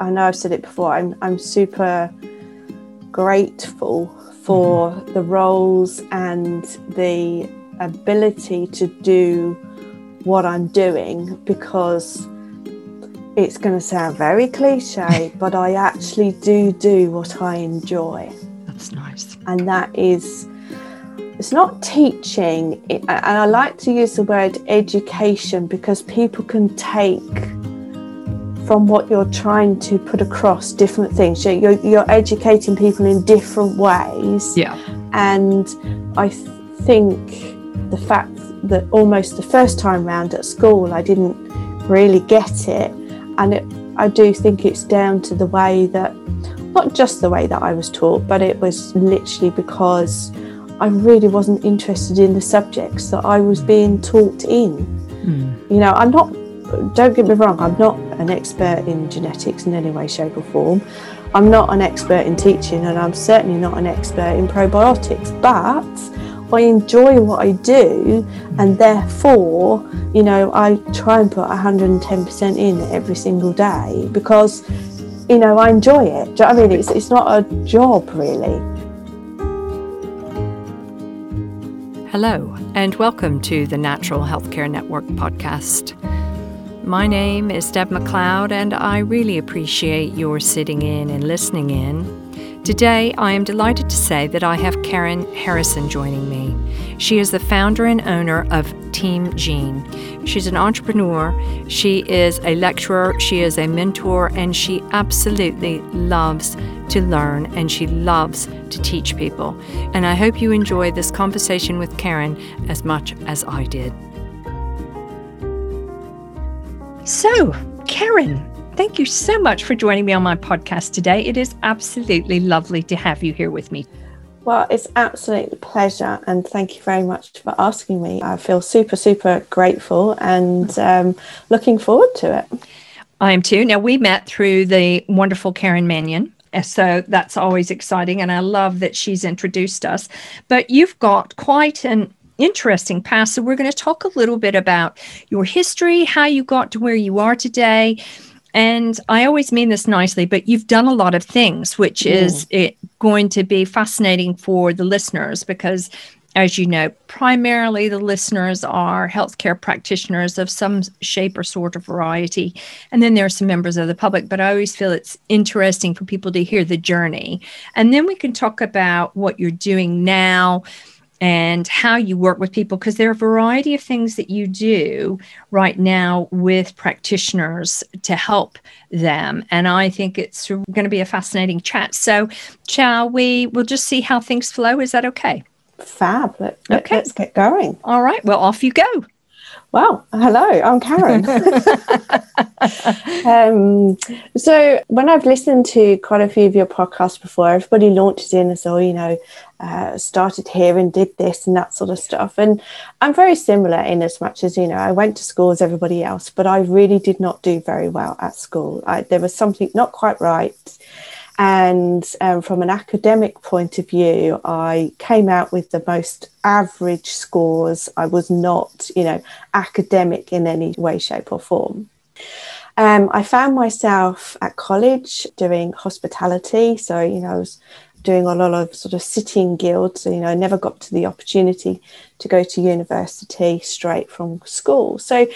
I know I've said it before, I'm, I'm super grateful for mm-hmm. the roles and the ability to do what I'm doing because it's going to sound very cliche, but I actually do do what I enjoy. That's nice. And that is, it's not teaching, and I like to use the word education because people can take from what you're trying to put across different things. So you're, you're educating people in different ways. Yeah. And I th- think the fact that almost the first time round at school, I didn't really get it and it, I do think it's down to the way that, not just the way that I was taught, but it was literally because I really wasn't interested in the subjects that I was being taught in. Mm. You know, I'm not, don't get me wrong, I'm not an expert in genetics in any way, shape, or form. I'm not an expert in teaching, and I'm certainly not an expert in probiotics, but I enjoy what I do, and therefore, you know, I try and put 110% in every single day because, you know, I enjoy it. Do you know I mean? It's, it's not a job, really. Hello, and welcome to the Natural Healthcare Network podcast. My name is Deb McLeod, and I really appreciate your sitting in and listening in. Today, I am delighted to say that I have Karen Harrison joining me. She is the founder and owner of Team Gene. She's an entrepreneur, she is a lecturer, she is a mentor, and she absolutely loves to learn and she loves to teach people. And I hope you enjoy this conversation with Karen as much as I did. So, Karen, Thank you so much for joining me on my podcast today. It is absolutely lovely to have you here with me. Well, it's absolute pleasure, and thank you very much for asking me. I feel super, super grateful and um, looking forward to it. I am too. Now, we met through the wonderful Karen Mannion. So that's always exciting. And I love that she's introduced us. But you've got quite an interesting past. So we're going to talk a little bit about your history, how you got to where you are today, and I always mean this nicely, but you've done a lot of things, which mm. is it going to be fascinating for the listeners because, as you know, primarily the listeners are healthcare practitioners of some shape or sort of variety. And then there are some members of the public, but I always feel it's interesting for people to hear the journey. And then we can talk about what you're doing now and how you work with people because there are a variety of things that you do right now with practitioners to help them and i think it's going to be a fascinating chat. So shall we we'll just see how things flow. Is that okay? Fab. Let, okay. let's get going. All right. Well off you go well, hello, I'm Karen. um, so, when I've listened to quite a few of your podcasts before, everybody launches in as, oh, you know, uh, started here and did this and that sort of stuff. And I'm very similar in as much as, you know, I went to school as everybody else, but I really did not do very well at school. I, there was something not quite right. And um, from an academic point of view, I came out with the most average scores. I was not, you know, academic in any way, shape, or form. Um, I found myself at college doing hospitality. So, you know, I was doing a lot of sort of City and Guilds. So, you know, I never got to the opportunity to go to university straight from school. So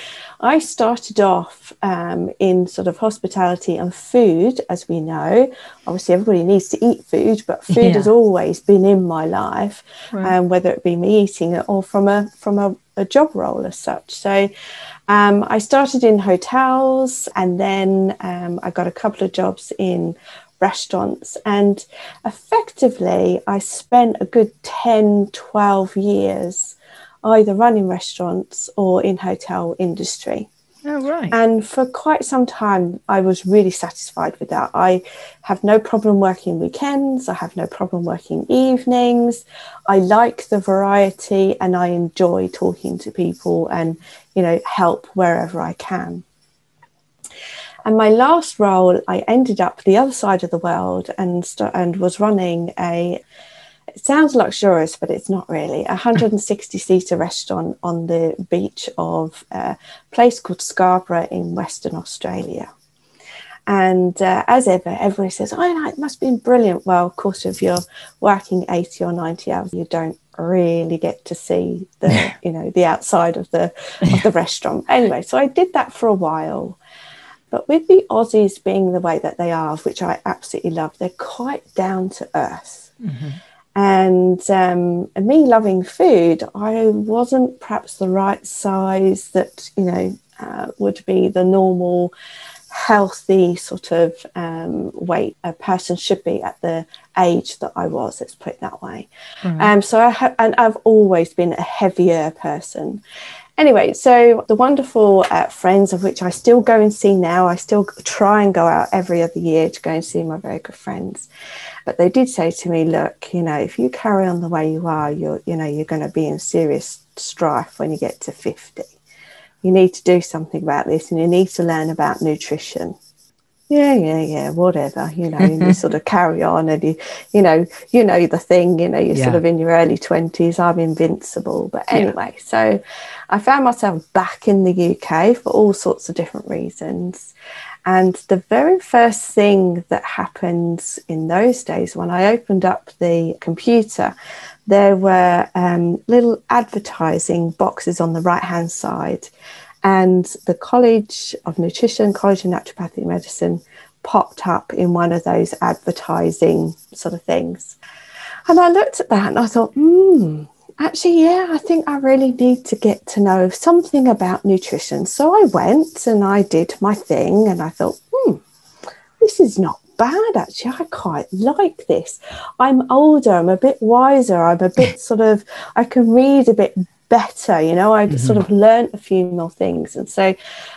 I started off um, in sort of hospitality and food, as we know. Obviously, everybody needs to eat food, but food yeah. has always been in my life, right. um, whether it be me eating it or from a from a, a job role as such. So um, I started in hotels and then um, I got a couple of jobs in restaurants. And effectively, I spent a good 10, 12 years either running restaurants or in hotel industry. Oh, right. And for quite some time, I was really satisfied with that. I have no problem working weekends. I have no problem working evenings. I like the variety and I enjoy talking to people and, you know, help wherever I can. And my last role, I ended up the other side of the world and st- and was running a. It sounds luxurious, but it's not really. A 160 seater restaurant on the beach of a place called Scarborough in Western Australia. And uh, as ever, everybody says, "Oh, it must have been brilliant." Well, of course, if you're working eighty or ninety hours, you don't really get to see the you know the outside of the of the restaurant. Anyway, so I did that for a while. But with the Aussies being the way that they are, which I absolutely love, they're quite down to earth. Mm-hmm. And, um, and me loving food, I wasn't perhaps the right size that, you know, uh, would be the normal healthy sort of um, weight a person should be at the age that I was. Let's put it that way. Mm. Um, so I ha- and I've always been a heavier person. Anyway, so the wonderful uh, friends of which I still go and see now, I still try and go out every other year to go and see my very good friends. But they did say to me, look, you know, if you carry on the way you are, you're, you know, you're going to be in serious strife when you get to 50 you need to do something about this and you need to learn about nutrition yeah yeah yeah whatever you know and you sort of carry on and you you know you know the thing you know you're yeah. sort of in your early 20s i'm invincible but anyway yeah. so i found myself back in the uk for all sorts of different reasons and the very first thing that happened in those days when i opened up the computer there were um, little advertising boxes on the right hand side. And the College of Nutrition, College of Naturopathic Medicine popped up in one of those advertising sort of things. And I looked at that and I thought, hmm, actually, yeah, I think I really need to get to know something about nutrition. So I went and I did my thing and I thought, hmm, this is not bad actually. I quite like this. I'm older, I'm a bit wiser, I'm a bit sort of, I can read a bit better, you know, I mm-hmm. sort of learned a few more things. And so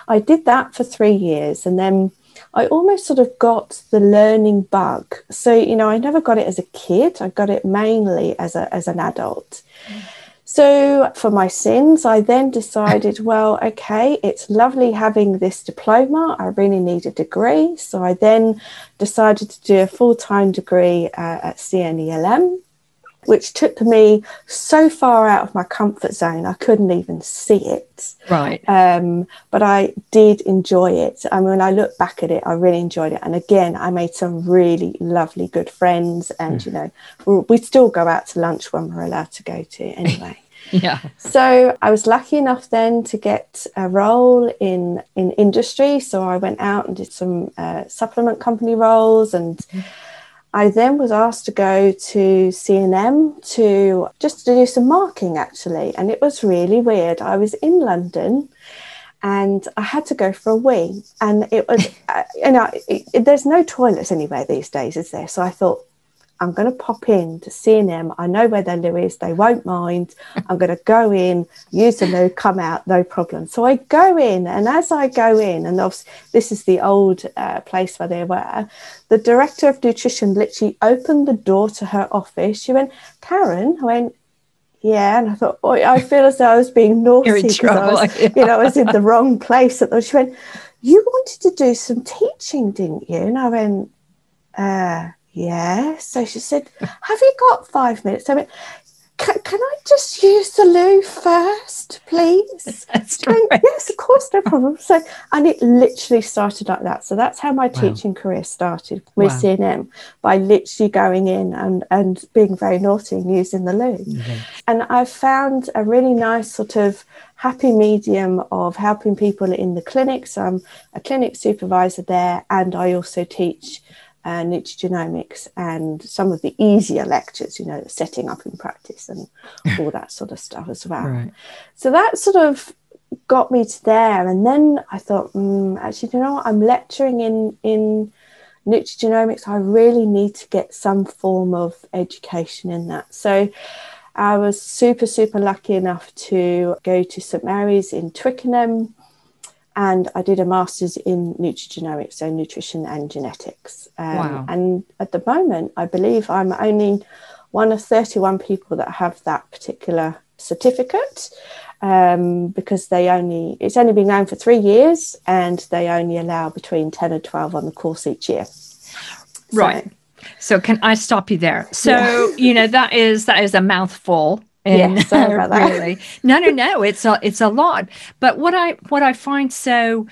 I did that for three years and then I almost sort of got the learning bug. So, you know, I never got it as a kid, I got it mainly as a as an adult. Mm. So, for my sins, I then decided, well, okay, it's lovely having this diploma. I really need a degree. So, I then decided to do a full time degree uh, at CNELM which took me so far out of my comfort zone I couldn't even see it. Right. Um, but I did enjoy it. I mean, when I look back at it, I really enjoyed it. And again, I made some really lovely, good friends. And, mm. you know, we still go out to lunch when we're allowed to go to anyway. yeah. So I was lucky enough then to get a role in in industry. So I went out and did some uh, supplement company roles and. Mm I then was asked to go to CNM to just to do some marking actually, and it was really weird. I was in London and I had to go for a wee, and it was, uh, you know, it, it, there's no toilets anywhere these days, is there? So I thought, I'm going to pop in to CNM. I know where their loo is. They won't mind. I'm going to go in, use the loo, come out, no problem. So I go in, and as I go in, and this is the old uh, place where they were, the director of nutrition literally opened the door to her office. She went, Karen, I went, yeah, and I thought, oh, I feel as though I was being naughty because I was, yeah. you know, I was in the wrong place. At the, she went, you wanted to do some teaching, didn't you? And I went, uh, yeah. So she said, Have you got five minutes? I went, can, can I just use the loo first, please? Went, yes, of course, no problem. So, and it literally started like that. So that's how my wow. teaching career started with wow. CNM by literally going in and, and being very naughty and using the loo. Mm-hmm. And I found a really nice sort of happy medium of helping people in the clinics. I'm a clinic supervisor there, and I also teach uh, nutrigenomics and some of the easier lectures, you know, setting up in practice and all that sort of stuff as well. Right. So that sort of got me to there. And then I thought, mm, actually, you know what? I'm lecturing in, in nutrigenomics. I really need to get some form of education in that. So I was super, super lucky enough to go to St Mary's in Twickenham and I did a master's in nutrigenomics, so nutrition and genetics. Um, wow. And at the moment, I believe I'm only one of 31 people that have that particular certificate um, because they only it's only been known for three years and they only allow between 10 and 12 on the course each year. Right. So, so can I stop you there? So, yeah. you know, that is that is a mouthful and yeah, about that. really no no no it's a it's a lot but what i what i find so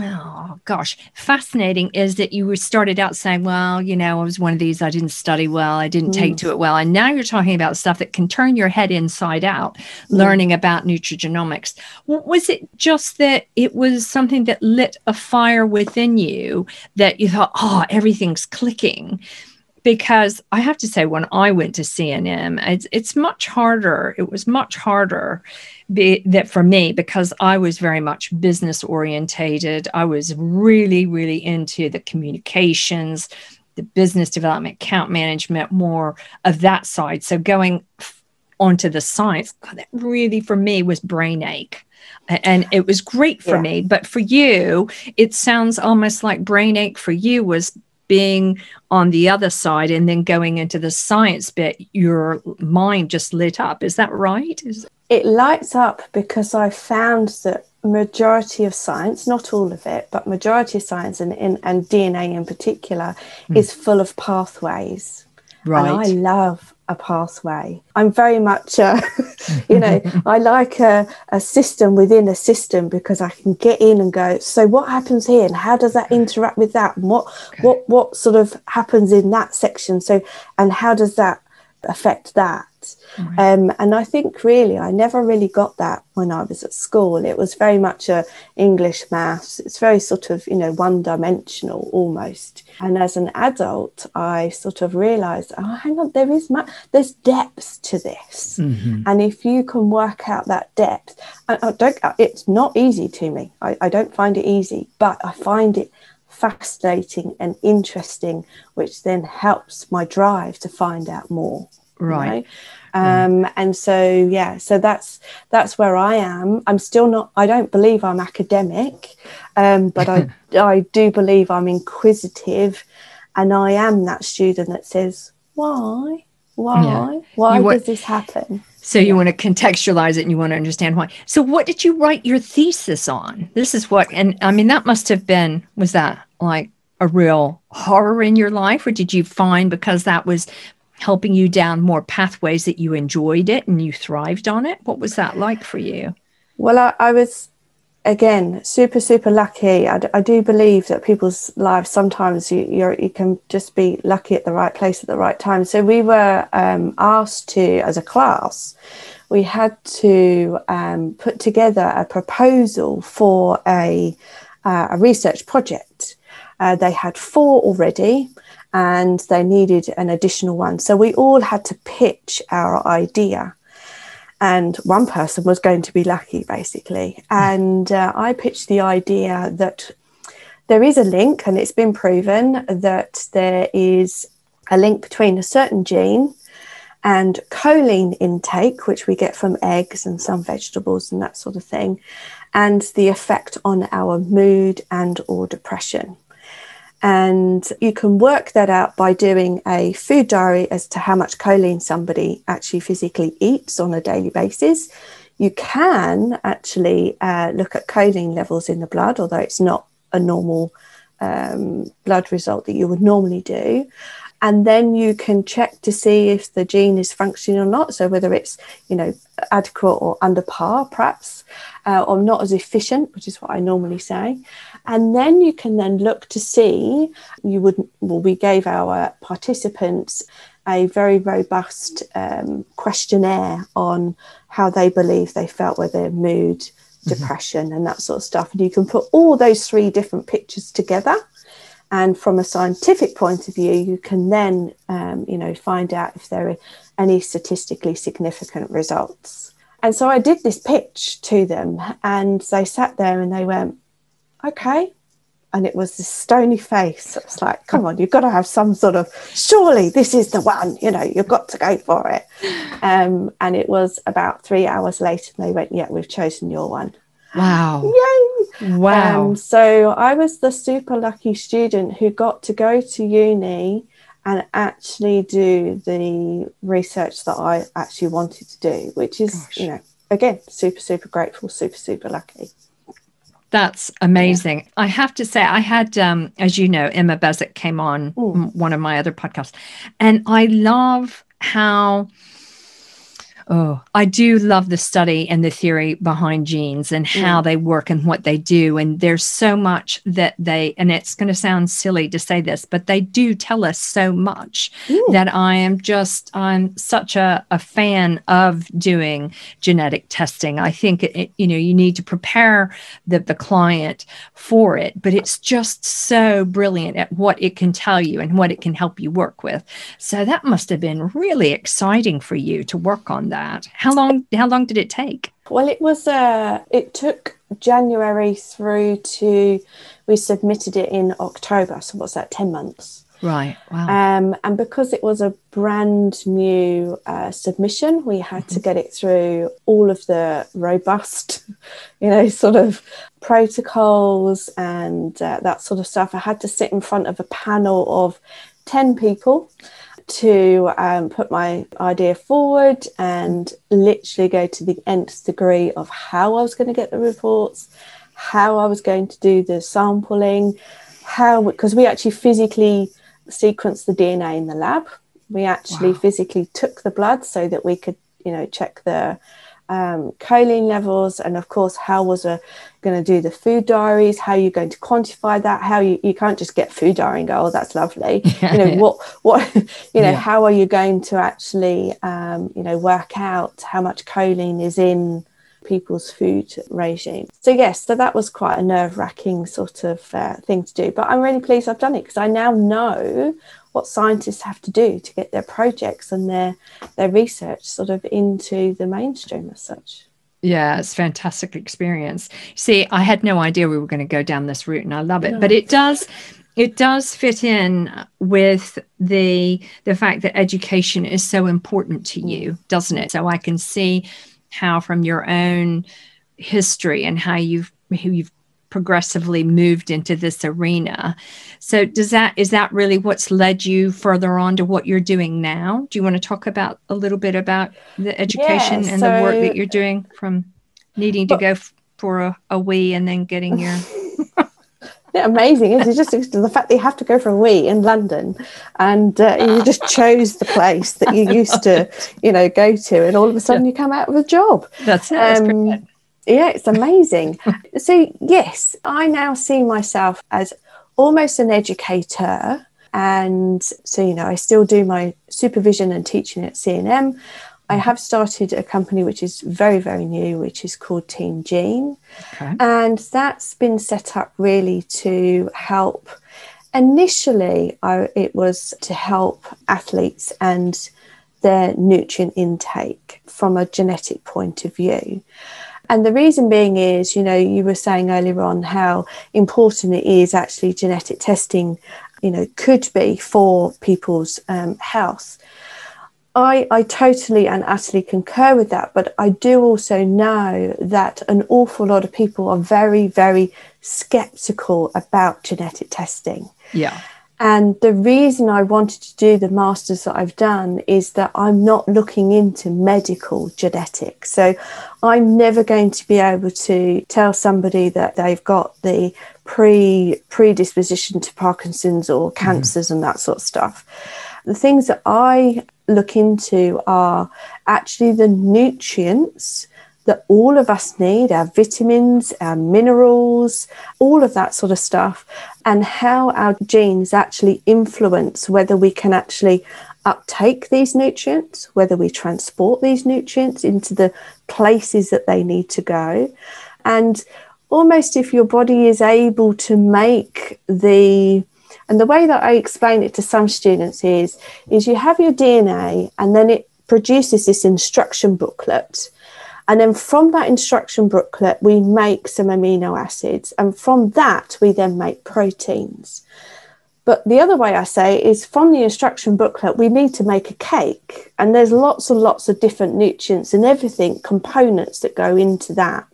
Oh gosh, fascinating is that you started out saying, well, you know, I was one of these, I didn't study well, I didn't mm. take to it well. And now you're talking about stuff that can turn your head inside out, mm. learning about nutrigenomics. Was it just that it was something that lit a fire within you that you thought, oh, everything's clicking? Because I have to say, when I went to CNM, it's, it's much harder. It was much harder be, that for me because I was very much business orientated. I was really, really into the communications, the business development, account management, more of that side. So going onto the science, God, that really for me was brain ache and it was great for yeah. me but for you it sounds almost like brain ache for you was being on the other side and then going into the science bit, your mind just lit up. Is that right? Is- it lights up because I found that majority of science, not all of it, but majority of science and, and, and DNA in particular, mm. is full of pathways. Right. And I love a pathway. I'm very much, uh, you know, I like a, a system within a system because I can get in and go. So what happens here, and how does that interact with that, and what okay. what what sort of happens in that section? So and how does that affect that? Um, and I think really, I never really got that when I was at school. It was very much a English maths. It's very sort of you know one dimensional almost. And as an adult, I sort of realised, oh, hang on, there is ma- there's depth to this, mm-hmm. and if you can work out that depth, I, I don't, it's not easy to me. I, I don't find it easy, but I find it fascinating and interesting, which then helps my drive to find out more. Right. You know? Mm. um, and so yeah so that's that's where i am i'm still not i don't believe i'm academic um, but i i do believe i'm inquisitive and i am that student that says why why yeah. why want, does this happen so you yeah. want to contextualize it and you want to understand why so what did you write your thesis on this is what and i mean that must have been was that like a real horror in your life or did you find because that was helping you down more pathways that you enjoyed it and you thrived on it? What was that like for you? Well, I, I was again super super lucky I, d- I do believe that people's lives sometimes you you can just be lucky at the right place at the right time so we were um, asked to as a class we had to um, put together a proposal for a uh, a research project uh, they had four already and they needed an additional one. So we all had to pitch our idea. And one person was going to be lucky, basically. And uh, I pitched the idea that there is a link, and it's been proven that there is a link between a certain gene and choline intake, which we get from eggs and some vegetables and that sort of thing, and the effect on our mood and or depression. And you can work that out by doing a food diary as to how much choline somebody actually physically eats on a daily basis. You can actually uh, look at choline levels in the blood, although it's not a normal um, blood result that you would normally do. And then you can check to see if the gene is functioning or not. So whether it's, you know, adequate or under par, perhaps, uh, or not as efficient, which is what I normally say. And then you can then look to see, you would, well, we gave our participants a very robust um, questionnaire on how they believe they felt with their mood, mm-hmm. depression, mm-hmm. and that sort of stuff. And you can put all those three different pictures together. And from a scientific point of view, you can then, um, you know, find out if there are any statistically significant results. And so I did this pitch to them, and they sat there and they went, okay. And it was this stony face. It was like, come on, you've got to have some sort of, surely this is the one, you know, you've got to go for it. Um, and it was about three hours later, and they went, yeah, we've chosen your one. Wow. Yay. Wow. Um, so I was the super lucky student who got to go to uni and actually do the research that I actually wanted to do, which is, Gosh. you know, again, super, super grateful, super, super lucky. That's amazing. Yeah. I have to say, I had, um, as you know, Emma Beswick came on one of my other podcasts, and I love how Oh, I do love the study and the theory behind genes and how mm. they work and what they do. And there's so much that they, and it's going to sound silly to say this, but they do tell us so much mm. that I am just, I'm such a, a fan of doing genetic testing. I think, it, you know, you need to prepare the, the client for it, but it's just so brilliant at what it can tell you and what it can help you work with. So that must have been really exciting for you to work on that. How long how long did it take? Well, it was uh it took January through to we submitted it in October. So what's that? 10 months. Right. Wow. Um, and because it was a brand new uh, submission, we had mm-hmm. to get it through all of the robust, you know, sort of protocols and uh, that sort of stuff. I had to sit in front of a panel of 10 people to um, put my idea forward and literally go to the nth degree of how I was going to get the reports, how I was going to do the sampling, how because we actually physically sequenced the DNA in the lab. We actually wow. physically took the blood so that we could, you know, check the um, choline levels, and of course, how was a going to do the food diaries? How are you going to quantify that? How you, you can't just get food diary and go, oh, that's lovely. You know what what you know yeah. how are you going to actually um, you know work out how much choline is in people's food regime. So yes, so that was quite a nerve wracking sort of uh, thing to do. But I'm really pleased I've done it because I now know what scientists have to do to get their projects and their their research sort of into the mainstream as such. Yeah, it's fantastic experience. See, I had no idea we were going to go down this route and I love it. No. But it does it does fit in with the the fact that education is so important to you, doesn't it? So I can see how from your own history and how you've you've progressively moved into this arena. So does that is that really what's led you further on to what you're doing now? Do you want to talk about a little bit about the education yeah, and the work that you're doing from needing to go f- for a, a wee and then getting your Yeah, amazing is it just the fact that you have to go for a wee in London and uh, you just chose the place that you used to, you know, go to, and all of a sudden yeah. you come out with a job. That's it. Um, yeah, it's amazing. so, yes, I now see myself as almost an educator. And so, you know, I still do my supervision and teaching at CNM. I have started a company which is very, very new, which is called Team Gene. Okay. And that's been set up really to help. Initially, I, it was to help athletes and their nutrient intake from a genetic point of view. And the reason being is, you know, you were saying earlier on how important it is actually genetic testing, you know, could be for people's um, health. I, I totally and utterly concur with that, but I do also know that an awful lot of people are very, very skeptical about genetic testing. Yeah. And the reason I wanted to do the masters that I've done is that I'm not looking into medical genetics. So I'm never going to be able to tell somebody that they've got the pre predisposition to Parkinson's or mm-hmm. cancers mm. and that sort of stuff. The things that I look into are actually the nutrients that all of us need our vitamins, our minerals, all of that sort of stuff, and how our genes actually influence whether we can actually uptake these nutrients, whether we transport these nutrients into the places that they need to go. And almost if your body is able to make the and the way that I explain it to some students is is you have your DNA and then it produces this instruction booklet and then from that instruction booklet, we make some amino acids. And from that, we then make proteins. But the other way I say is from the instruction booklet, we need to make a cake. And there's lots and lots of different nutrients and everything, components that go into that.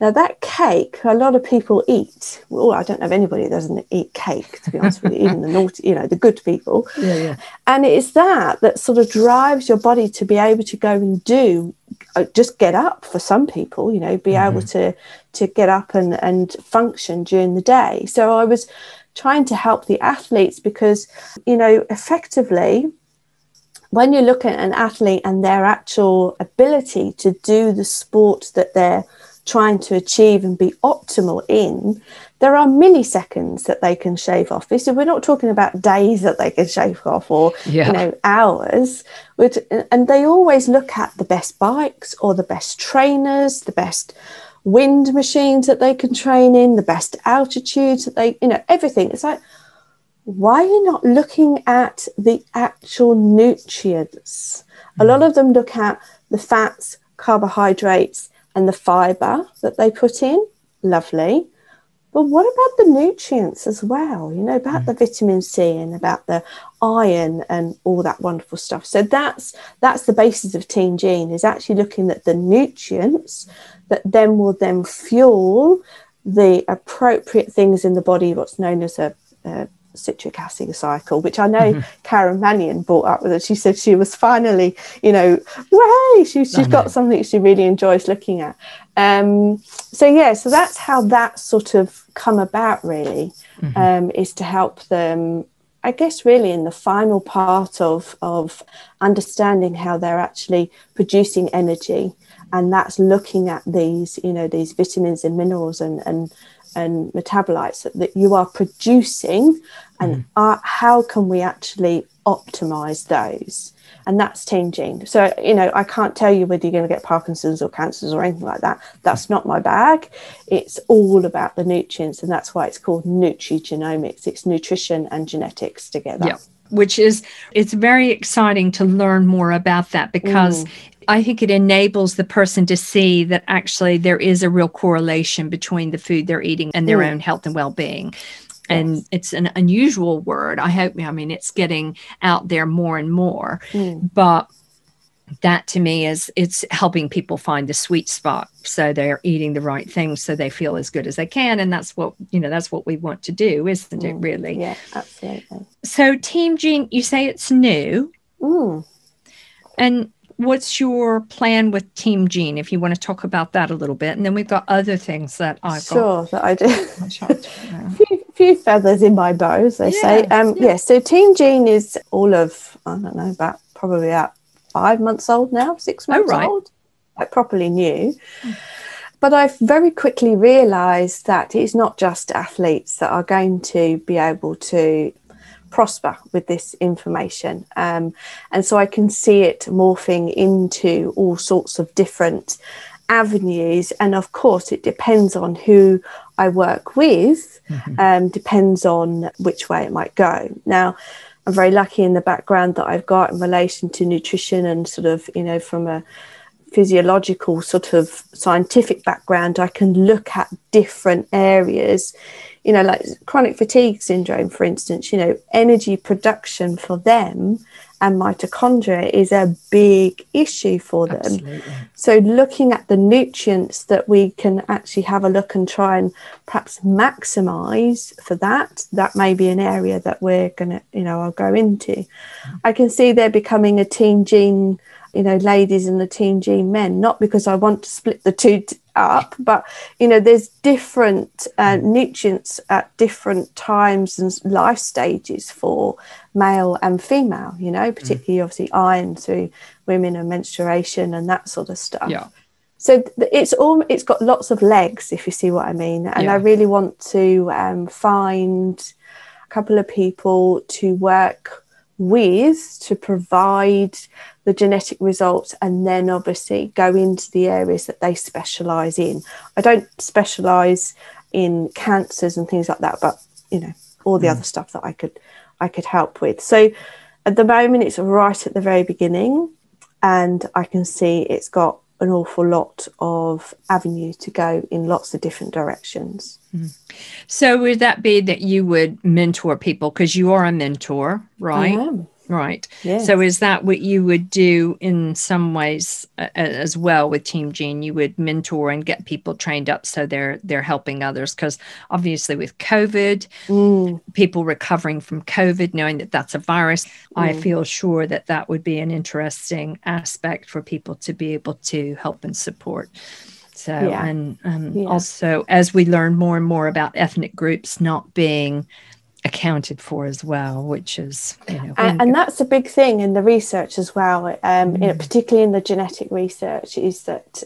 Now, that cake, a lot of people eat. Well, I don't know of anybody that doesn't eat cake, to be honest with you, even the naughty, you know, the good people. Yeah, yeah. And it's that that sort of drives your body to be able to go and do, uh, just get up for some people, you know, be mm-hmm. able to to get up and, and function during the day. So I was trying to help the athletes because, you know, effectively, when you look at an athlete and their actual ability to do the sport that they're trying to achieve and be optimal in, there are milliseconds that they can shave off. So we're not talking about days that they can shave off or yeah. you know hours. And they always look at the best bikes or the best trainers, the best wind machines that they can train in, the best altitudes that they, you know, everything. It's like, why are you not looking at the actual nutrients? Mm. A lot of them look at the fats, carbohydrates, and the fiber that they put in. Lovely. But what about the nutrients as well? You know, about mm. the vitamin C and about the iron and all that wonderful stuff. So that's that's the basis of Team Gene is actually looking at the nutrients that then will then fuel the appropriate things in the body, what's known as a, a citric acid cycle, which I know mm-hmm. Karen Mannion brought up with her. She said she was finally, you know, way she, she's got something she really enjoys looking at. Um, so yeah, so that's how that sort of come about really, mm-hmm. um, is to help them. I guess really in the final part of of understanding how they're actually producing energy, and that's looking at these, you know, these vitamins and minerals and and and metabolites that, that you are producing and mm. are, how can we actually optimize those? And that's Gene so you know i can't tell you whether you're going to get parkinson's or cancers or anything like that. That's not my bag. It's all about the nutrients and that's why it's called nutrigenomics. It's nutrition and genetics together which is it's very exciting to learn more about that because mm. I think it enables the person to see that actually there is a real correlation between the food they're eating and their mm. own health and well-being. And yes. it's an unusual word. I hope, I mean, it's getting out there more and more. Mm. But that to me is it's helping people find the sweet spot so they're eating the right things so they feel as good as they can and that's what you know that's what we want to do isn't mm. it really yeah absolutely so team gene you say it's new mm. and what's your plan with Team Gene? If you want to talk about that a little bit, and then we've got other things that I've sure got. that I do. a few, few, feathers in my bow, as they yeah, say. Um, yeah. yeah. So Team Gene is all of I don't know about probably about five months old now, six months oh, right. old, like properly new. But I've very quickly realised that it's not just athletes that are going to be able to prosper with this information. Um, and so I can see it morphing into all sorts of different avenues. And of course, it depends on who I work with, mm-hmm. um, depends on which way it might go. Now, I'm very lucky in the background that I've got in relation to nutrition and sort of, you know, from a physiological sort of scientific background, I can look at different areas. You know, like chronic fatigue syndrome, for instance, you know, energy production for them and mitochondria is a big issue for them. Absolutely. So, looking at the nutrients that we can actually have a look and try and perhaps maximize for that, that may be an area that we're going to, you know, I'll go into. Mm-hmm. I can see they're becoming a team gene you know, ladies and the Team Gene men, not because I want to split the two up, but you know, there's different uh, mm. nutrients at different times and life stages for male and female. You know, particularly mm. obviously iron through women and menstruation and that sort of stuff. Yeah. So it's all it's got lots of legs, if you see what I mean. And yeah. I really want to um, find a couple of people to work with to provide the genetic results and then obviously go into the areas that they specialize in. I don't specialize in cancers and things like that, but you know, all the mm. other stuff that I could I could help with. So at the moment it's right at the very beginning and I can see it's got an awful lot of avenues to go in lots of different directions. Mm. So would that be that you would mentor people because you are a mentor, right? Right. Yes. So is that what you would do in some ways uh, as well with Team Gene? You would mentor and get people trained up so they're they're helping others because obviously with COVID, mm. people recovering from COVID, knowing that that's a virus, mm. I feel sure that that would be an interesting aspect for people to be able to help and support. So yeah. and um, yeah. also as we learn more and more about ethnic groups not being accounted for as well, which is you know, and, and, that's a big thing in the research as well. Um, mm. you know, particularly in the genetic research, is that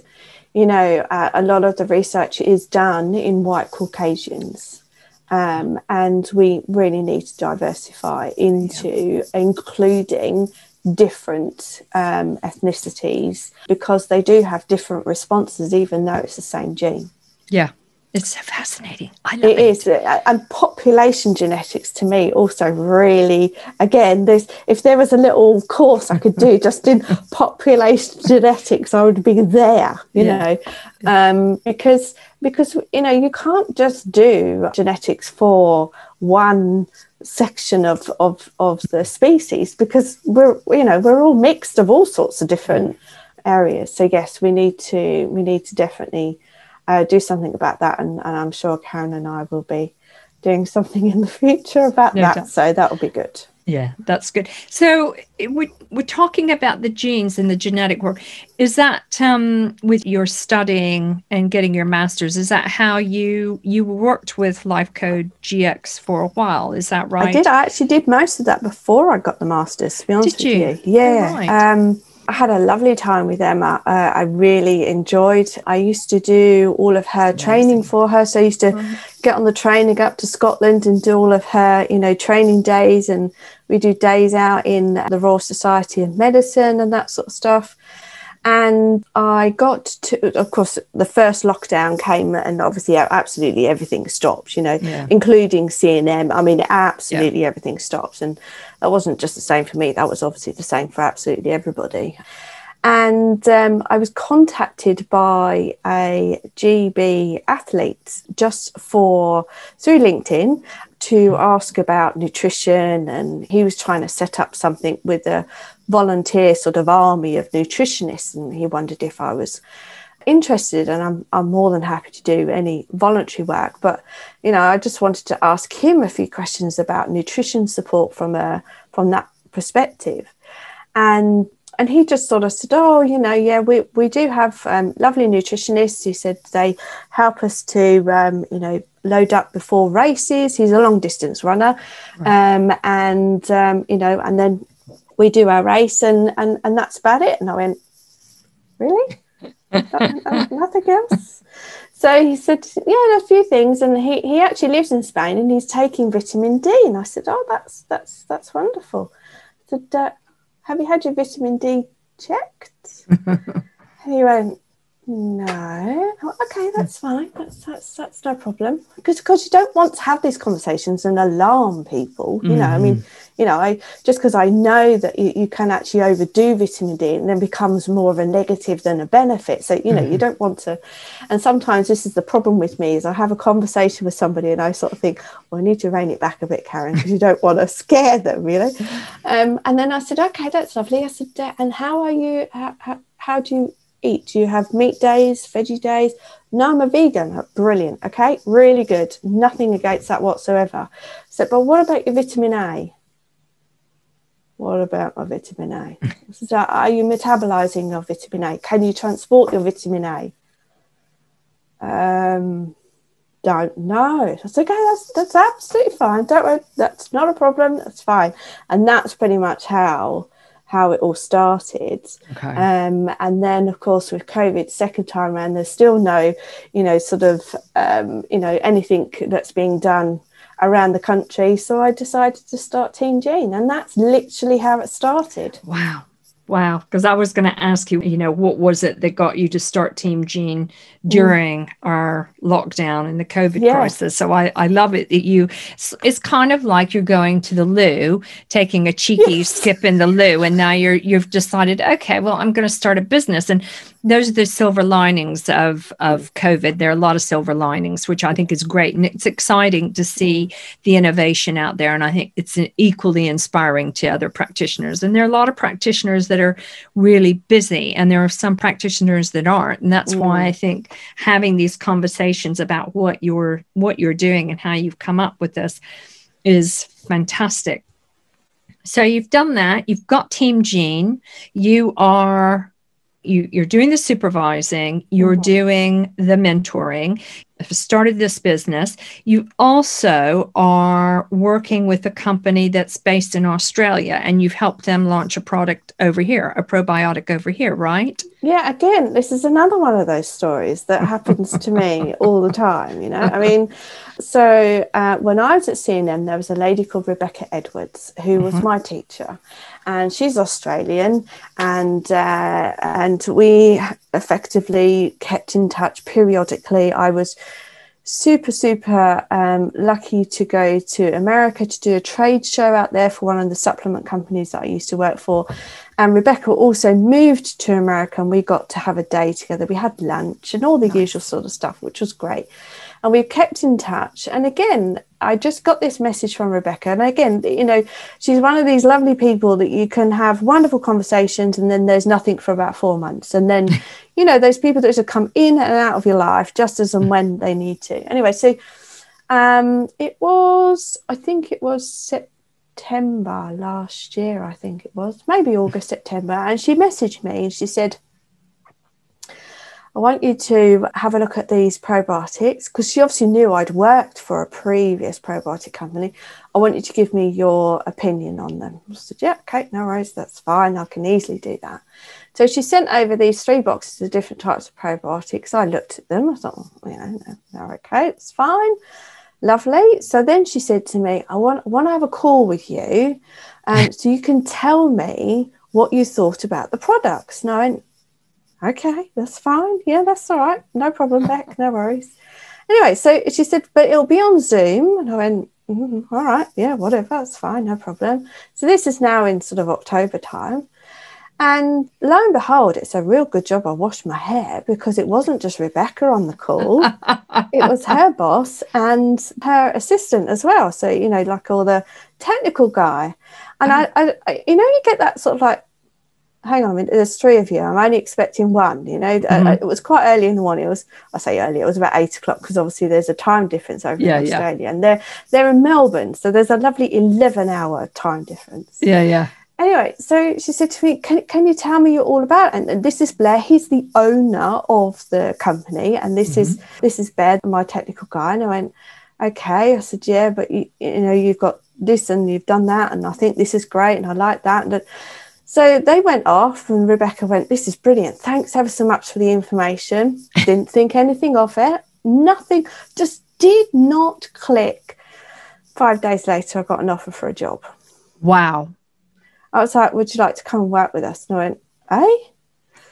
you know uh, a lot of the research is done in white Caucasians. Um, and we really need to diversify into yeah. including different um, ethnicities because they do have different responses, even though it's the same gene. Yeah, it's so fascinating. I love it. It is, and population genetics to me also really. Again, there's if there was a little course I could do just in population genetics, I would be there. You yeah. know, um, because because you know you can't just do genetics for one section of of of the species because we're you know we're all mixed of all sorts of different areas. So yes, we need to we need to definitely uh, do something about that. And, and, I'm sure Karen and I will be doing something in the future about no that. Doubt. So that will be good. Yeah, that's good. So we're, we're talking about the genes and the genetic work. Is that um, with your studying and getting your master's? Is that how you you worked with LifeCode GX for a while? Is that right? I did. I actually did most of that before I got the master's. To be honest did you? with you, yeah. Oh, right. um, I had a lovely time with Emma. Uh, I really enjoyed. I used to do all of her Amazing. training for her. So I used to mm-hmm. get on the train and go up to Scotland and do all of her, you know, training days. And we do days out in the Royal Society of Medicine and that sort of stuff. And I got to, of course, the first lockdown came, and obviously, absolutely everything stopped. You know, yeah. including CNM. I mean, absolutely yeah. everything stopped. and that wasn't just the same for me. That was obviously the same for absolutely everybody. And um, I was contacted by a GB athlete just for through LinkedIn to hmm. ask about nutrition, and he was trying to set up something with a volunteer sort of army of nutritionists, and he wondered if I was interested and I'm, I'm more than happy to do any voluntary work. But you know i just wanted to ask him a few questions about nutrition support from a from that perspective. And and he just sort of said oh you know yeah we, we do have um, lovely nutritionists. He said they help us to um, you know load up before races. He's a long distance runner. Right. um, and um, you know and then we do our race and and and that's about it and i went really nothing else so he said yeah a few things and he, he actually lives in spain and he's taking vitamin d and i said oh that's that's that's wonderful I said uh, have you had your vitamin d checked and he went no. okay, that's fine. That's that's that's no problem. Because because you don't want to have these conversations and alarm people. You mm-hmm. know, I mean, mm-hmm. You know, I just because I know that you, you can actually overdo vitamin D and then becomes more of a negative than a benefit. So you know, mm-hmm. you don't want to. And sometimes this is the problem with me is I have a conversation with somebody and I sort of think, well, I need to rein it back a bit, Karen, because you don't want to scare them, you know. Um, and then I said, okay, that's lovely. I said, and how are you? How, how, how do you eat? Do you have meat days, veggie days? No, I'm a vegan. Brilliant. Okay, really good. Nothing against that whatsoever. So, but what about your vitamin A? What about my vitamin A? so are you metabolizing your vitamin A? Can you transport your vitamin A? Um, don't know. That's okay. That's that's absolutely fine. Don't worry. That's not a problem. That's fine. And that's pretty much how how it all started. Okay. Um, and then, of course, with COVID, second time around, there's still no, you know, sort of, um, you know, anything that's being done around the country. So I decided to start Team Gene, and that's literally how it started. Wow. Wow. Because I was going to ask you, you know, what was it that got you to start Team Gene during mm. our lockdown and the COVID yeah. crisis? So I, I love it that you, it's, it's, kind of like you're going to the loo, taking a cheeky yes. skip in the loo, and now you're, you've decided, okay, well, I'm going to start a business. And those are the silver linings of of COVID. There are a lot of silver linings, which I think is great, and it's exciting to see the innovation out there. And I think it's equally inspiring to other practitioners. And there are a lot of practitioners that are really busy, and there are some practitioners that aren't. And that's mm. why I think having these conversations about what you're what you're doing and how you've come up with this is fantastic. So you've done that. You've got Team Gene. You are you, you're doing the supervising, you're mm-hmm. doing the mentoring. Started this business. You also are working with a company that's based in Australia and you've helped them launch a product over here, a probiotic over here, right? Yeah, again, this is another one of those stories that happens to me all the time, you know. I mean, so uh, when I was at CNM, there was a lady called Rebecca Edwards who was mm-hmm. my teacher and she's Australian, and uh, and we effectively kept in touch periodically. I was super super um, lucky to go to America to do a trade show out there for one of the supplement companies that I used to work for. And Rebecca also moved to America, and we got to have a day together. We had lunch and all the nice. usual sort of stuff, which was great and we've kept in touch. And again, I just got this message from Rebecca. And again, you know, she's one of these lovely people that you can have wonderful conversations and then there's nothing for about four months. And then, you know, those people that just come in and out of your life just as and when they need to. Anyway, so um, it was, I think it was September last year, I think it was, maybe August, September. And she messaged me and she said, I want you to have a look at these probiotics because she obviously knew I'd worked for a previous probiotic company. I want you to give me your opinion on them. I said, Yeah, okay, no worries, that's fine. I can easily do that. So she sent over these three boxes of different types of probiotics. I looked at them. I thought, well, you know, they're okay, it's fine. Lovely. So then she said to me, I want, I want to have a call with you um, so you can tell me what you thought about the products. Now, I okay, that's fine. Yeah, that's all right. No problem, back, No worries. Anyway, so she said, but it'll be on Zoom. And I went, mm, all right, yeah, whatever, that's fine, no problem. So this is now in sort of October time. And lo and behold, it's a real good job I washed my hair because it wasn't just Rebecca on the call, it was her boss and her assistant as well. So, you know, like all the technical guy. And I, I, you know, you get that sort of like hang on a minute, there's three of you. I'm only expecting one. You know, uh, mm-hmm. it was quite early in the morning. It was, I say early, it was about eight o'clock because obviously there's a time difference over yeah, in Australia, yeah. and they're they're in Melbourne, so there's a lovely eleven hour time difference. Yeah, yeah. Anyway, so she said to me, "Can can you tell me you're all about?" And, and this is Blair. He's the owner of the company, and this mm-hmm. is this is Bear, my technical guy. And I went, "Okay." I said, "Yeah, but you, you know, you've got this and you've done that, and I think this is great, and I like that." And so they went off, and Rebecca went, This is brilliant. Thanks ever so much for the information. Didn't think anything of it. Nothing, just did not click. Five days later, I got an offer for a job. Wow. I was like, Would you like to come and work with us? And I went, Eh?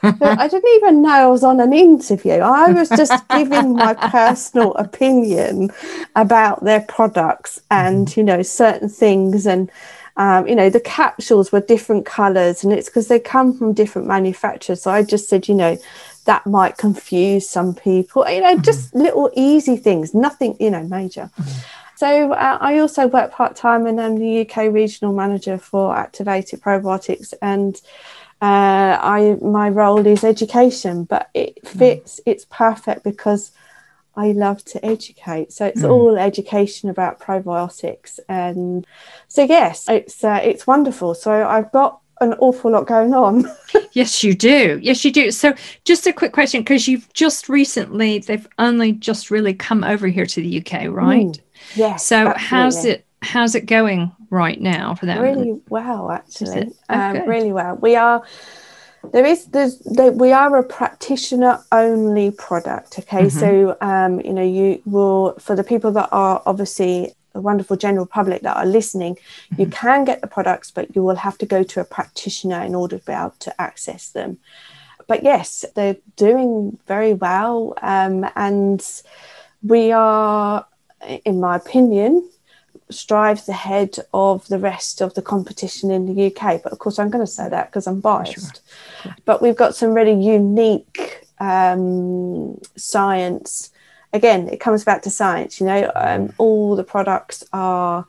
I didn't even know I was on an interview. I was just giving my personal opinion about their products and, you know, certain things and um, you know, the capsules were different colors, and it's because they come from different manufacturers. So I just said, you know, that might confuse some people, you know, mm-hmm. just little easy things, nothing, you know, major. Mm-hmm. So uh, I also work part time and I'm the UK regional manager for Activated Probiotics, and uh, I my role is education, but it mm. fits. It's perfect because I love to educate. So it's mm. all education about probiotics, and so yes, it's uh, it's wonderful. So I've got an awful lot going on. yes, you do. Yes, you do. So just a quick question, because you've just recently, they've only just really come over here to the UK, right? Mm. Yes. So absolutely. how's it how's it going right now for them? Really well, actually. Um, really well. We are there is there's there, we are a practitioner only product okay mm-hmm. so um you know you will for the people that are obviously the wonderful general public that are listening mm-hmm. you can get the products but you will have to go to a practitioner in order to be able to access them but yes they're doing very well um, and we are in my opinion strives ahead of the rest of the competition in the UK. But of course, I'm going to say that because I'm biased. Sure. But we've got some really unique um, science. Again, it comes back to science. You know, um, all the products are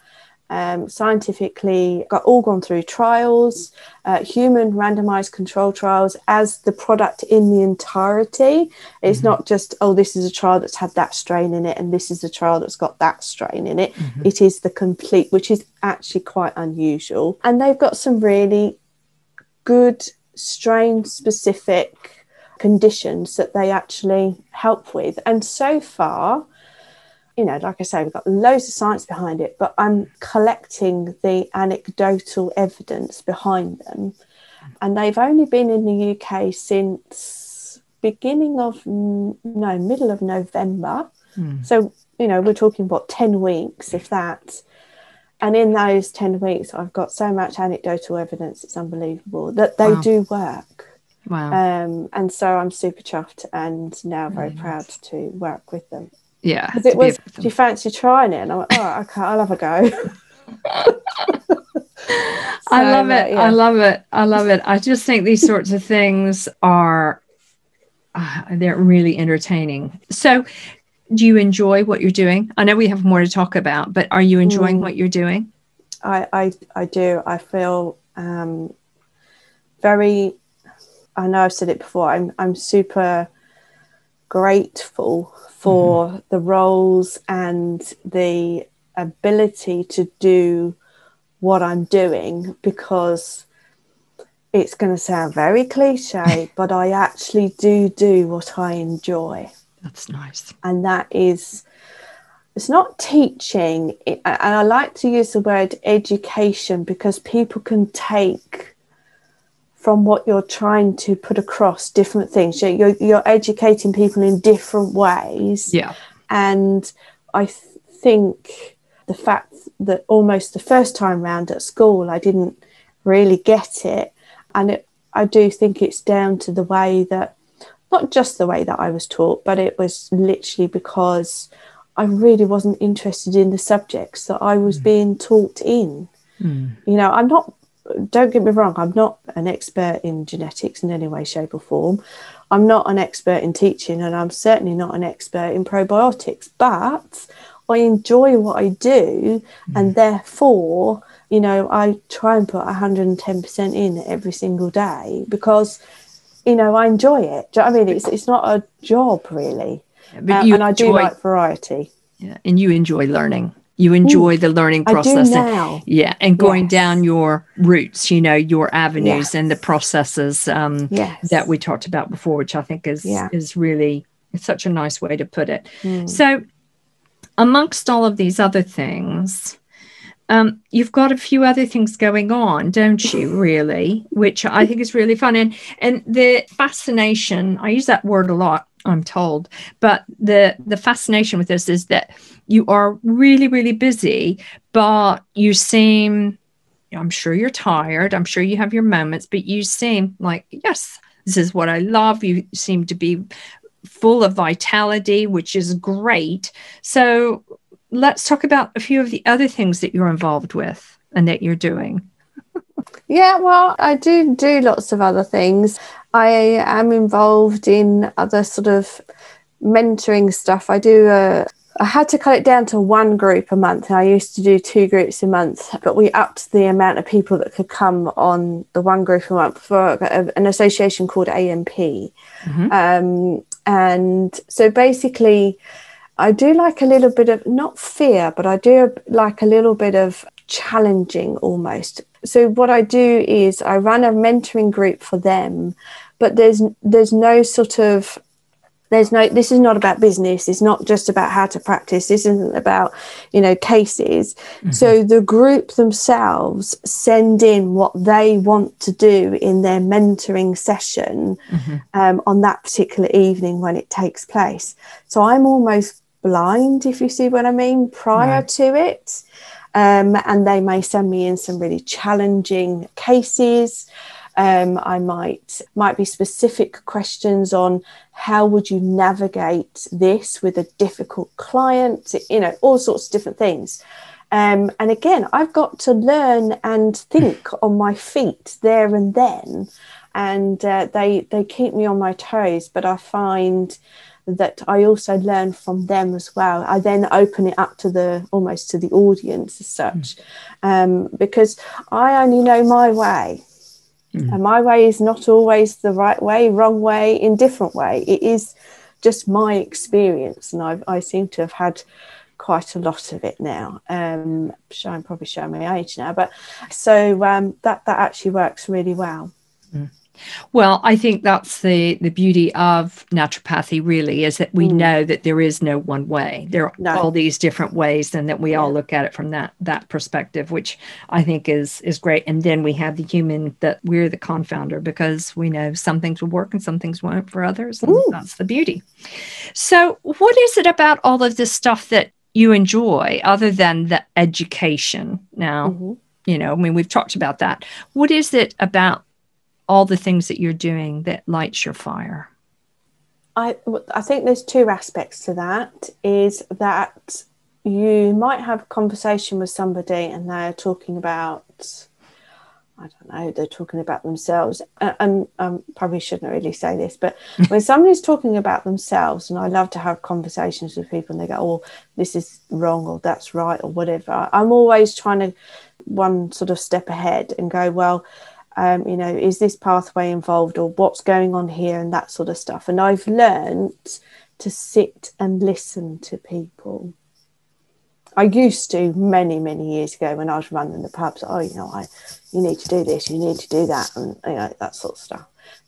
um, scientifically got all gone through trials, uh, human randomized control trials as the product in the entirety. It's mm-hmm. not just, oh, this is a trial that's had that strain in it and this is a trial that's got that strain in it. Mm-hmm. it is the complete, which is actually quite unusual. And they've got some really good strain specific conditions that they actually help with. And so far, you know, like I say, we've got loads of science behind it, but I'm collecting the anecdotal evidence behind them. And they've only been in the UK since beginning of no middle of November. Mm. So you know, we're talking about 10 weeks, if that. And in those 10 weeks, I've got so much anecdotal evidence, it's unbelievable that they wow. do work. Wow. Um, and so I'm super chuffed and now very really proud nice. to work with them. Yeah. Because it was, do you fancy trying it? And I'm like, oh, okay, I'll have a go. so, I love it. Uh, yeah. I love it. I love it. I just think these sorts of things are uh, they're really entertaining. So, do you enjoy what you're doing? I know we have more to talk about, but are you enjoying mm. what you're doing? I, I, I do. I feel um, very. I know I've said it before. I'm I'm super grateful for mm-hmm. the roles and the ability to do what I'm doing because it's going to sound very cliche, but I actually do do what I enjoy. That's nice. And that is, it's not teaching, and I like to use the word education because people can take from what you're trying to put across different things. You're, you're educating people in different ways. Yeah. And I th- think the fact that almost the first time round at school, I didn't really get it. And it, I do think it's down to the way that not just the way that I was taught, but it was literally because I really wasn't interested in the subjects that I was mm. being taught in. Mm. You know, I'm not, don't get me wrong, I'm not an expert in genetics in any way, shape, or form. I'm not an expert in teaching, and I'm certainly not an expert in probiotics, but I enjoy what I do, mm. and therefore, you know, I try and put 110% in every single day because you know, I enjoy it. Do you know I mean? It's it's not a job really, yeah, um, and I do like variety. Yeah, and you enjoy learning. You enjoy Ooh, the learning process. And, yeah, and going yes. down your routes, you know, your avenues yes. and the processes um, yes. that we talked about before, which I think is yeah. is really it's such a nice way to put it. Mm. So, amongst all of these other things, um, you've got a few other things going on, don't you? Really, which I think is really fun, and and the fascination. I use that word a lot. I'm told, but the the fascination with this is that you are really really busy, but you seem. I'm sure you're tired. I'm sure you have your moments, but you seem like yes, this is what I love. You seem to be full of vitality, which is great. So let's talk about a few of the other things that you're involved with and that you're doing. yeah, well, I do do lots of other things. I am involved in other sort of mentoring stuff. I do a I had to cut it down to one group a month. I used to do two groups a month, but we upped the amount of people that could come on the one group a month for an association called AMP. Mm-hmm. Um, and so basically, I do like a little bit of not fear, but I do like a little bit of challenging almost. So what I do is I run a mentoring group for them, but there's there's no sort of there's no this is not about business it's not just about how to practice this isn't about you know cases mm-hmm. so the group themselves send in what they want to do in their mentoring session mm-hmm. um, on that particular evening when it takes place so i'm almost blind, if you see what I mean, prior right. to it. Um, and they may send me in some really challenging cases. Um, I might might be specific questions on how would you navigate this with a difficult client, you know, all sorts of different things. Um, and again, I've got to learn and think on my feet there and then, and uh, they they keep me on my toes. But I find that I also learn from them as well. I then open it up to the almost to the audience as such, mm. um, because I only know my way. Mm. And my way is not always the right way, wrong way, indifferent way. It is just my experience, and I've, I seem to have had quite a lot of it now. Um, showing probably showing my age now, but so um, that that actually works really well. Mm. Well, I think that's the the beauty of naturopathy really is that we mm. know that there is no one way. There are no. all these different ways and that we yeah. all look at it from that that perspective, which I think is is great. And then we have the human that we're the confounder because we know some things will work and some things won't for others. And Ooh. that's the beauty. So what is it about all of this stuff that you enjoy other than the education now? Mm-hmm. You know, I mean, we've talked about that. What is it about all the things that you're doing that lights your fire? I I think there's two aspects to that. Is that you might have a conversation with somebody and they're talking about I don't know, they're talking about themselves. And um, probably shouldn't really say this, but when somebody's talking about themselves, and I love to have conversations with people and they go, oh, this is wrong or that's right or whatever, I'm always trying to one sort of step ahead and go, well, um, you know, is this pathway involved or what's going on here and that sort of stuff. And I've learned to sit and listen to people. I used to many, many years ago when I was running the pubs. Oh, you know, I, you need to do this, you need to do that, and you know that sort of stuff.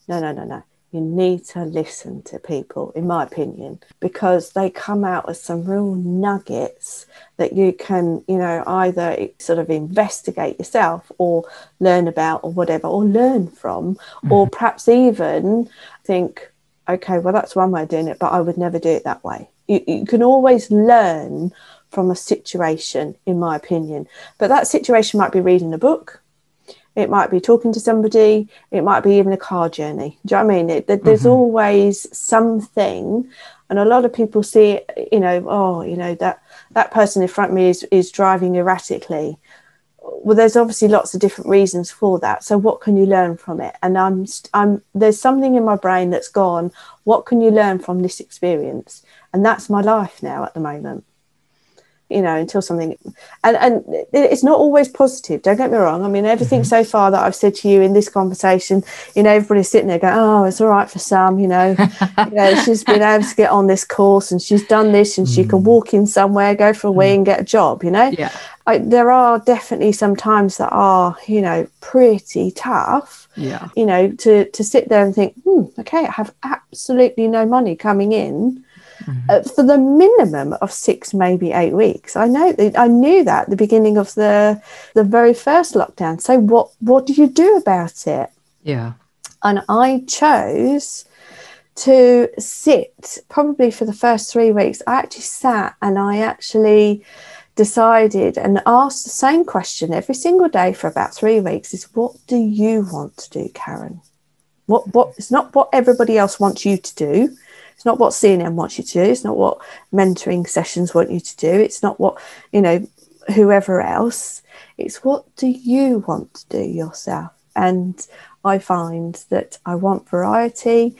No, no, no, no you need to listen to people, in my opinion, because they come out with some real nuggets that you can, you know, either sort of investigate yourself or learn about or whatever, or learn from, mm-hmm. or perhaps even think, okay, well, that's one way of doing it, but I would never do it that way. You, you can always learn from a situation, in my opinion. But that situation might be reading a book, it might be talking to somebody, it might be even a car journey. Do you know what I mean? It, there's mm-hmm. always something, and a lot of people see, you know, oh, you know that that person in front of me is is driving erratically. Well, there's obviously lots of different reasons for that. So, what can you learn from it? And I'm, I'm there's something in my brain that's gone. What can you learn from this experience? And that's my life now at the moment you know until something and and it's not always positive don't get me wrong i mean everything mm-hmm. so far that i've said to you in this conversation you know everybody's sitting there going oh it's all right for sam you know you know she's been able to get on this course and she's done this and mm. she can mm. walk in somewhere go for a wee mm. and get a job you know yeah I, there are definitely some times that are you know pretty tough yeah you know to to sit there and think hmm, okay i have absolutely no money coming in mm-hmm. uh, for the minimum of six, maybe eight weeks. I know I knew that at the beginning of the the very first lockdown. So what what do you do about it? Yeah, and I chose to sit probably for the first three weeks. I actually sat and I actually decided and asked the same question every single day for about three weeks is what do you want to do karen what what it's not what everybody else wants you to do it's not what CNM wants you to do. It's not what mentoring sessions want you to do. It's not what, you know, whoever else. It's what do you want to do yourself? And I find that I want variety.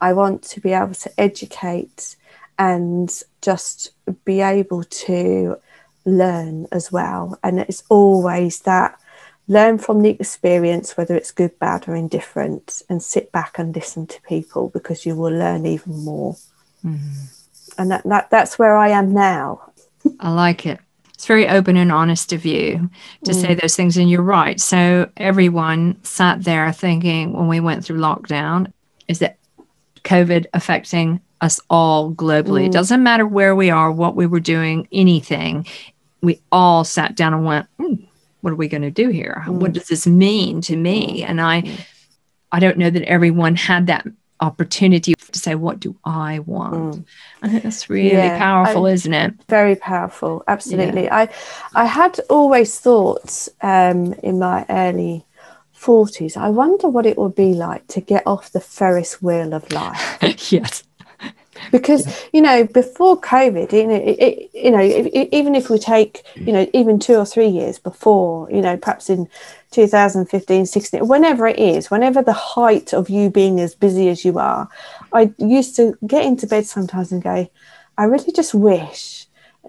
I want to be able to educate and just be able to learn as well. And it's always that learn from the experience, whether it's good, bad, or indifferent, and sit back and listen to people because you will learn even more. Mm-hmm. And that, that that's where I am now. I like it. It's very open and honest of you to mm. say those things, and you're right. So everyone sat there thinking when we went through lockdown, is that COVID affecting us all globally? Mm. It doesn't matter where we are, what we were doing, anything. We all sat down and went, mm, what are we going to do here? Mm. What does this mean to me? And I, mm. I don't know that everyone had that opportunity to say, what do I want? Mm. I think that's really yeah, powerful, I, isn't it? Very powerful. Absolutely. Yeah. I, I had always thought um, in my early 40s, I wonder what it would be like to get off the Ferris wheel of life. yes because yeah. you know before covid you know it, you know even if we take you know even two or three years before you know perhaps in 2015 16 whenever it is whenever the height of you being as busy as you are i used to get into bed sometimes and go i really just wish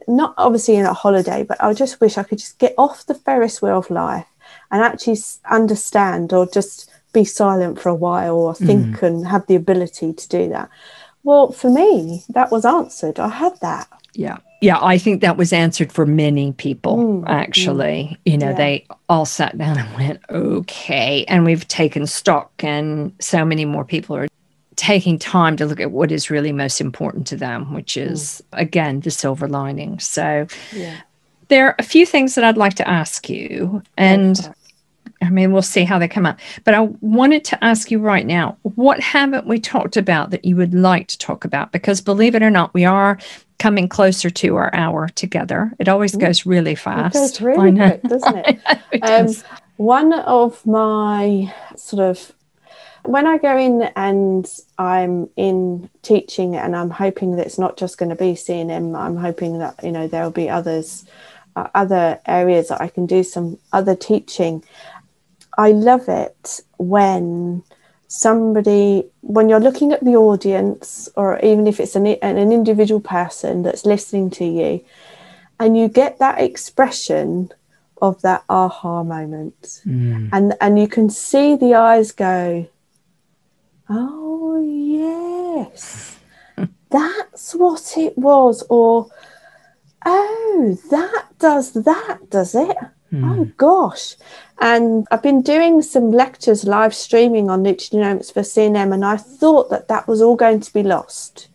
not obviously in a holiday but i just wish i could just get off the ferris wheel of life and actually understand or just be silent for a while or think mm. and have the ability to do that well, for me, that was answered. I had that. Yeah. Yeah, I think that was answered for many people, Mm, actually. You know, Yeah. they all sat down and went, okay. And we've taken stock, and so many more people are taking time to look at what is really most important to them, which is, again, the silver lining. So, Yeah. there are a few things that I'd like to ask you. And I mean, we'll see how they come up. But I wanted to ask you right now what haven't we talked about that you would like to talk about? Because believe it or not, we are coming closer to our hour together. It always goes really It fast. goes really quick, doesn't it? It Um, does. one of my sort of when I go in and I'm in teaching and I'm hoping that it's not just going to be CNM, I'm hoping that you know there'll be others, uh, other areas that I can do some other teaching. I love it when somebody when you're looking at the audience or even if it's an, an individual person that's listening to you and you get that expression of that aha moment Mm. and and you can see the eyes go oh yes that's what it was or oh that does that does it oh gosh. And i've been doing some lectures live streaming on nutrigenomics for cnm and i thought that that was all going to be lost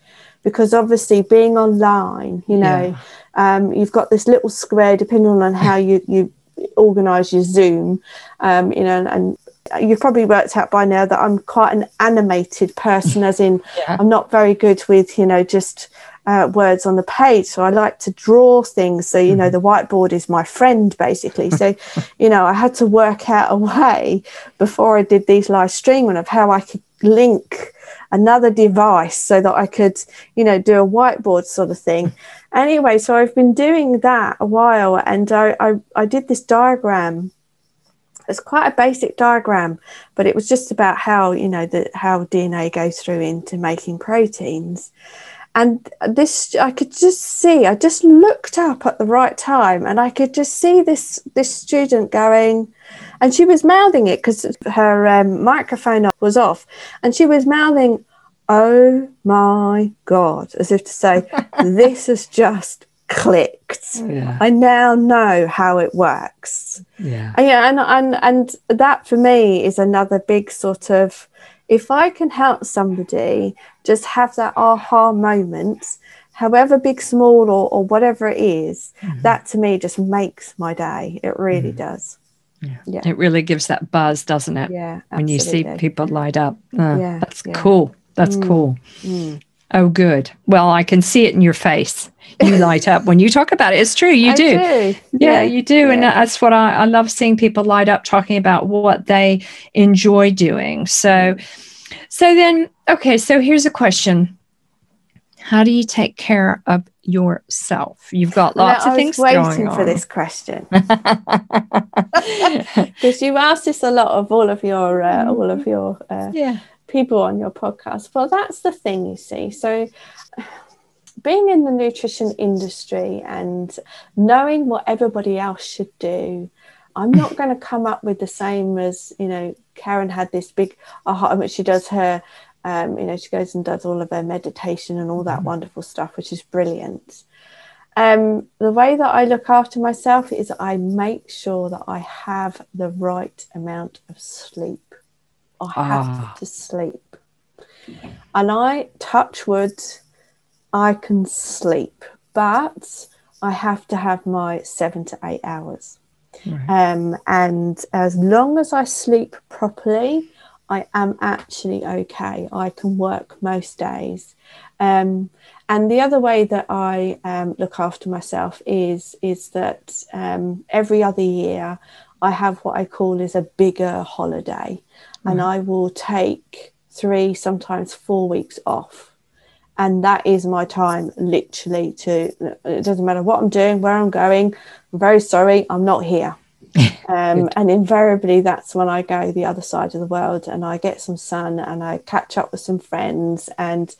because obviously being online you know um, you've got this little square depending on how you you organize your zoom um, you know and you've probably worked out by now that i'm quite an animated person as in Yeah. i'm not very good with you know just uh, words on the page so i like to draw things so you know the whiteboard is my friend basically so you know i had to work out a way before i did these live streaming of how i could link another device so that I could, you know, do a whiteboard sort of thing. anyway, so I've been doing that a while and I, I, I did this diagram. It's quite a basic diagram, but it was just about how, you know, the how DNA goes through into making proteins. And this I could just see, I just looked up at the right time and I could just see this this student going, and she was mouthing it because her um, microphone was off and she was mouthing oh my god as if to say this has just clicked Yeah. i now know how it works Yeah. and yeah and, and and that for me is another big sort of if i can help somebody just have that aha moment however big small or, or whatever it is, that to me just makes my day it really does Yeah. It really gives that buzz, doesn't it? yeah When you see people light up. Uh, Yeah, That's yeah. cool. That's cool. Mm. Oh, good. Well, I can see it in your face. You light up when you talk about it. It's true. You I do. Yeah, you do. And that's what I, I love seeing people light up talking about what they enjoy doing. So, so then, okay, so here's a question How do you take care of yourself? You've got lots Now, of things waiting for this question because you asked this a lot of all of your uh, all of your uh, yeah. People on your podcast. Well, that's the thing, you see. So, being in the nutrition industry and knowing what everybody else should do, I'm not going to come up with the same as, you know, Karen had this big aha, which she does her, um, you know, she goes and does all of her meditation and all that wonderful stuff, which is brilliant. Um, the way that I look after myself is I make sure that I have the right amount of sleep. I have Ah. to sleep. And I touch wood, I can sleep, but I have to have my seven to eight hours. Right. Um, and as long as I sleep properly, I am actually okay. I can work most days. Um, and the other way that I um, look after myself is is that um, every other year I have what I call is a bigger holiday, and I will take three, sometimes four weeks off. And that is my time literally to it doesn't matter what i'm doing where i'm going i'm very sorry i'm not here. Um, and invariably that's when i go the other side of the world and i get some sun and i catch up with some friends. And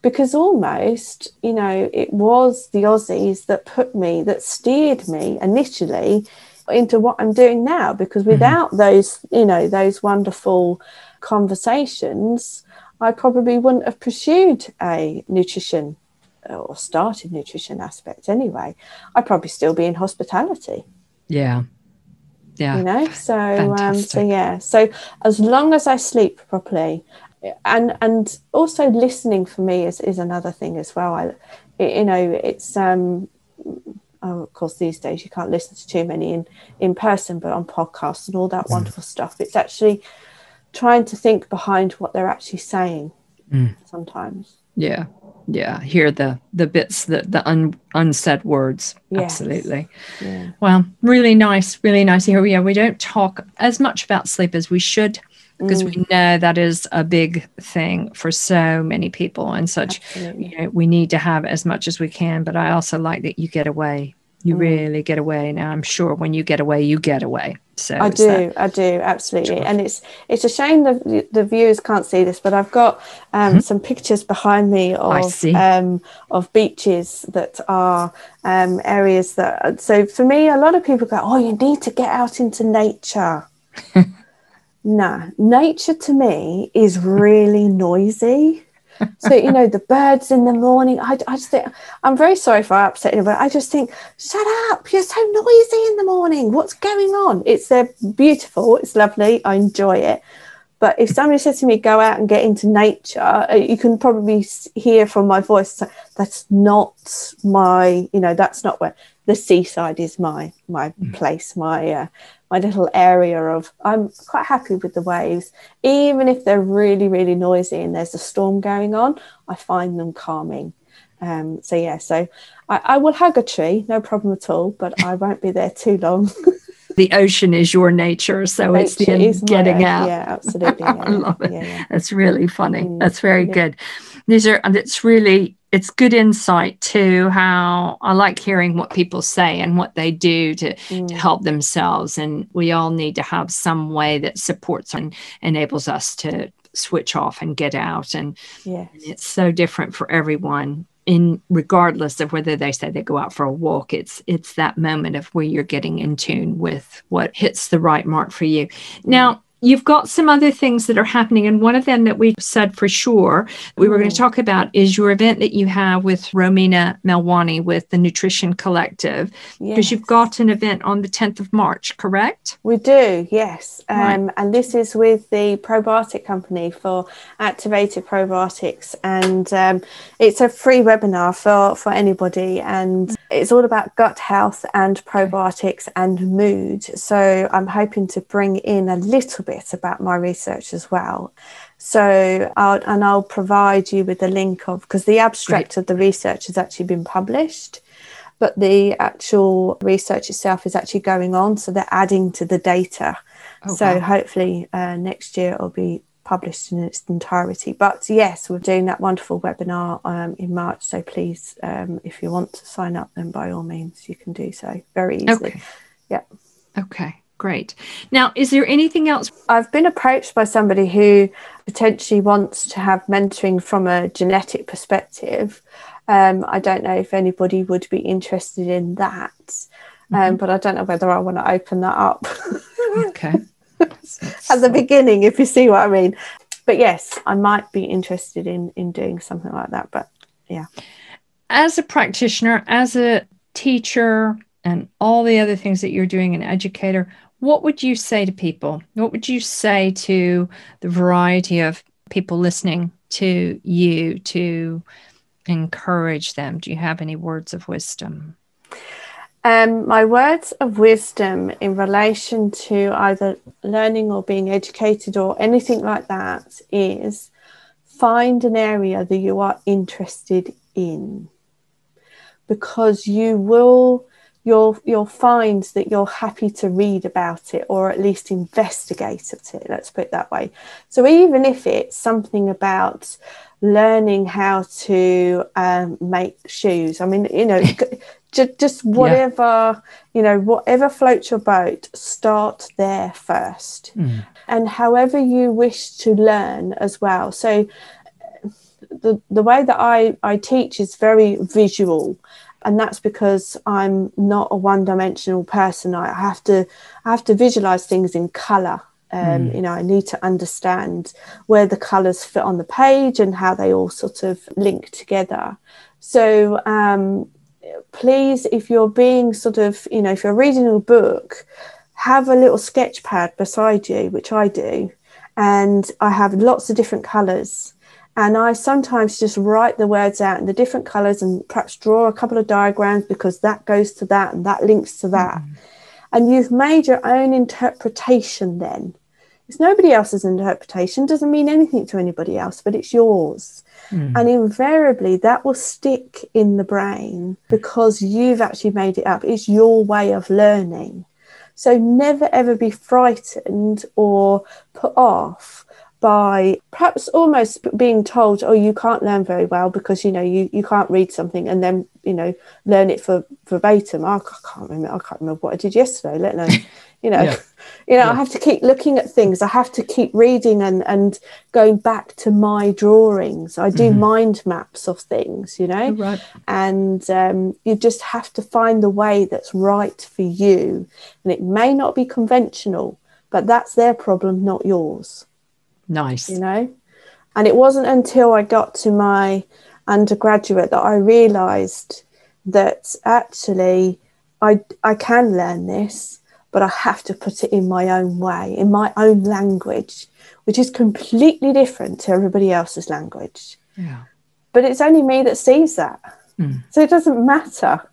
because almost you know it was the aussies that put me that steered me initially into what i'm doing now because without those you know those wonderful conversations I probably wouldn't have pursued a nutrition or started nutrition aspect anyway, I'd probably still be in hospitality. Yeah. Yeah. You know, so um, so yeah. So as long as I sleep properly, and and also listening for me is, is another thing as well. I, you know, it's um, oh, of course these days you can't listen to too many in in person, but on podcasts and all that mm. wonderful stuff. It's actually trying to think behind what they're actually saying mm. sometimes. Yeah. Yeah. Hear the the bits that the un, unsaid words. Yes. Absolutely. Yeah. Well, really nice, really nice. Here we are. We don't talk as much about sleep as we should because mm. we know that is a big thing for so many people and such you know we need to have as much as we can but i also like that you get away. You mm. really get away. Now i'm sure when you get away you get away. So i do i do absolutely. And it's it's a shame the the viewers can't see this but i've got um, mm-hmm. some pictures behind me of um, of beaches that are um, areas that so for me a lot of people go oh you need to get out into nature no nature to me is really noisy. So you know the birds in the morning I, I just think i'm very sorry for upsetting but i just think shut up you're so noisy in the morning. What's going on? It's uh, beautiful it's lovely i enjoy it. But if somebody says to me go out and get into nature uh, you can probably hear from my voice that's not my you know that's not where the seaside is my my mm. place my uh, my little area of I'm quite happy with the waves, even if they're really, really noisy and there's a storm going on. I find them calming. Um, so yeah, so I, I will hug a tree, no problem at all, but I won't be there too long. the ocean is your nature, so nature it's the getting out. Yeah, absolutely. Yeah, I love it. Yeah, yeah. That's really funny. Mm, That's very good. These are, and it's really it's good insight to how I like hearing what people say and what they do to, mm. to help themselves. And we all need to have some way that supports and enables us to switch off and get out. And, yes. and it's so different for everyone in regardless of whether they say they go out for a walk it's it's that moment of where you're getting in tune with what hits the right mark for you now You've got some other things that are happening, and one of them that we said for sure we were going to mm. talk about is your event that you have with Romina Melwani with the Nutrition Collective, because yes. you've got an event on the 10th of March, correct? We do, yes. Um, right. And this is with the probiotic company for activated probiotics, and um, it's a free webinar for, for anybody, and it's all about gut health and probiotics and mood. So I'm hoping to bring in a little bit about my research as well. So, I'll, and I'll provide you with the link of because the abstract Great. of the research has actually been published, but the actual research itself is actually going on. So, they're adding to the data. Oh, so, wow. hopefully, uh, next year it'll be published in its entirety. But yes, we're doing that wonderful webinar um, in March. So, please, um, if you want to sign up, then by all means, you can do so very easily. Okay. Yeah. Okay. Great. Now, is there anything else? I've been approached by somebody who potentially wants to have mentoring from a genetic perspective. Um, I don't know if anybody would be interested in that, um, mm-hmm. but I don't know whether I want to open that up. okay. At the beginning, if you see what I mean. But yes, I might be interested in in doing something like that. But yeah. As a practitioner, as a teacher, and all the other things that you're doing, an educator, what would you say to people? What would you say to the variety of people listening to you to encourage them? Do you have any words of wisdom? Um, my words of wisdom in relation to either learning or being educated or anything like that is find an area that you are interested in because you will you'll you'll find that you're happy to read about it or at least investigate it let's put it that way so even if it's something about learning how to um, make shoes i mean you know just, just whatever yeah. you know whatever floats your boat start there first mm. and however you wish to learn as well so the, the way that I, I teach is very visual and that's because I'm not a one-dimensional person. I have to I have to visualize things in color. Um, mm. You know, I need to understand where the colors fit on the page and how they all sort of link together. So um, please, if you're being sort of, you know, if you're reading a book, have a little sketch pad beside you, which I do, and I have lots of different colours. And I sometimes just write the words out in the different colours and perhaps draw a couple of diagrams because that goes to that and that links to that. Mm. And you've made your own interpretation then. It's nobody else's interpretation, doesn't mean anything to anybody else, but it's yours. Mm. And invariably, that will stick in the brain because you've actually made it up. It's your way of learning. So never ever be frightened or put off by perhaps almost being told, oh, you can't learn very well because you know you, you can't read something and then you know learn it for verbatim. I can't remember. I can't remember what I did yesterday. Let alone you know yeah. you know yeah. i have to keep looking at things i have to keep reading and and going back to my drawings i do mm-hmm. mind maps of things you know right. and um, you just have to find the way that's right for you and it may not be conventional but that's their problem not yours nice you know and it wasn't until i got to my undergraduate that i realized that actually I, I can learn this but I have to put it in my own way, in my own language, which is completely different to everybody else's language. Yeah. But it's only me that sees that. Mm. So it doesn't matter.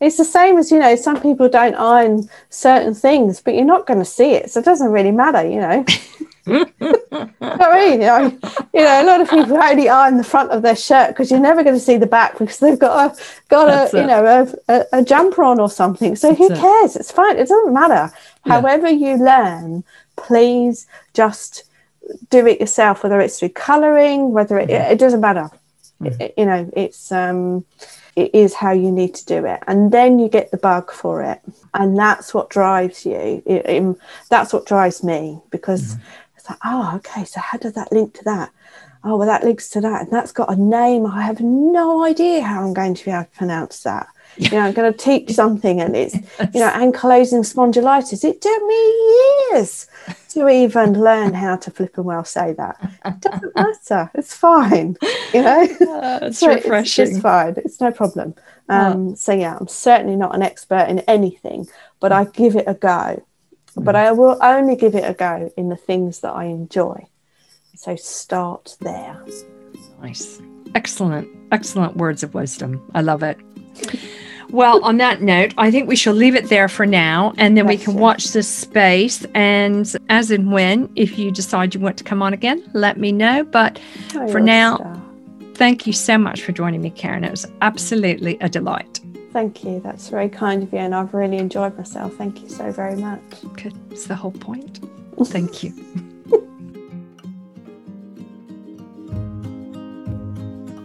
It's the same as, you know, some people don't iron certain things, but you're not going to see it. So it doesn't really matter, you know. I mean, you know, you know, a lot of people only iron the front of their shirt because you're never going to see the back because they've got a got That's a it. you know a, a, a, jumper on or something. So That's who cares? It. It's fine. It doesn't matter. Yeah. However you learn, please just do it yourself. Whether it's through colouring, whether it, mm-hmm. it, doesn't matter. Mm-hmm. It, you know, it's um, it is how you need to do it, and then you get the bug for it, and that's what drives you. that's what drives me because. Mm-hmm like, oh, okay, so how does that link to that? Oh, well, that links to that. And that's got a name. I have no idea how I'm going to be able to pronounce that. You know, I'm going to teach something and it's, you know, ankylosing spondylitis. It took me years to even learn how to flip and well say that. It doesn't matter. It's fine. You know, uh, it's so refreshing. It's, it's, fine. It's no problem. Um, So, yeah, I'm certainly not an expert in anything, but I give it a go but mm. I will only give it a go in the things that I enjoy. So start there. Nice. Excellent. Excellent words of wisdom. I love it. Well, on that note, I think we shall leave it there for now, and then That's we can it. watch this space. And as and when, if you decide you want to come on again, let me know. But for now, star. thank you so much for joining me, Karen. It was absolutely a delight. Thank you. That's very kind of you. And I've really enjoyed myself. Thank you so very much. Good. It's the whole point. Thank you.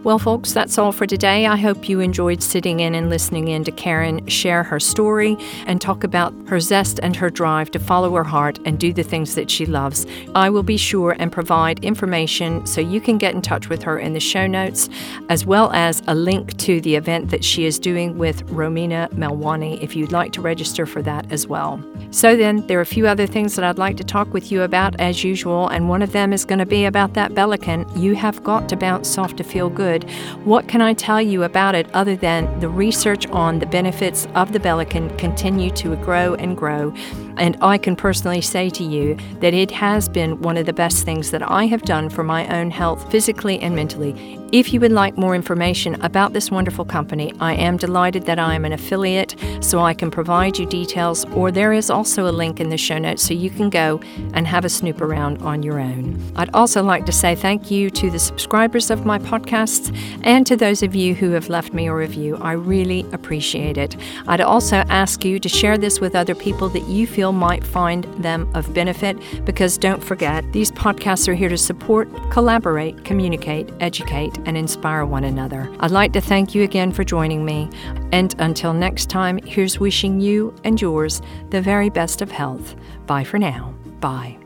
Well, folks, that's all for today. I hope you enjoyed sitting in and listening in to Karen share her story and talk about her zest and her drive to follow her heart and do the things that she loves. I will be sure and provide information so you can get in touch with her in the show notes, as well as a link to the event that she is doing with Romina Melwani if you'd like to register for that as well. So, then, there are a few other things that I'd like to talk with you about as usual, and one of them is going to be about that Bellicon. You have got to bounce soft to feel good good. What can I tell you about it other than the research on the benefits of the Bellicon continue to grow and grow? And I can personally say to you that it has been one of the best things that I have done for my own health, physically and mentally. If you would like more information about this wonderful company, I am delighted that I am an affiliate, so I can provide you details, or there is also a link in the show notes so you can go and have a snoop around on your own. I'd also like to say thank you to the subscribers of my podcasts and to those of you who have left me a review. I really appreciate it. I'd also ask you to share this with other people that you feel feel might find them of benefit because don't forget, these podcasts are here to support, collaborate, communicate, educate, and inspire one another. I'd like to thank you again for joining me. And until next time, here's wishing you and yours the very best of health. Bye for now. Bye.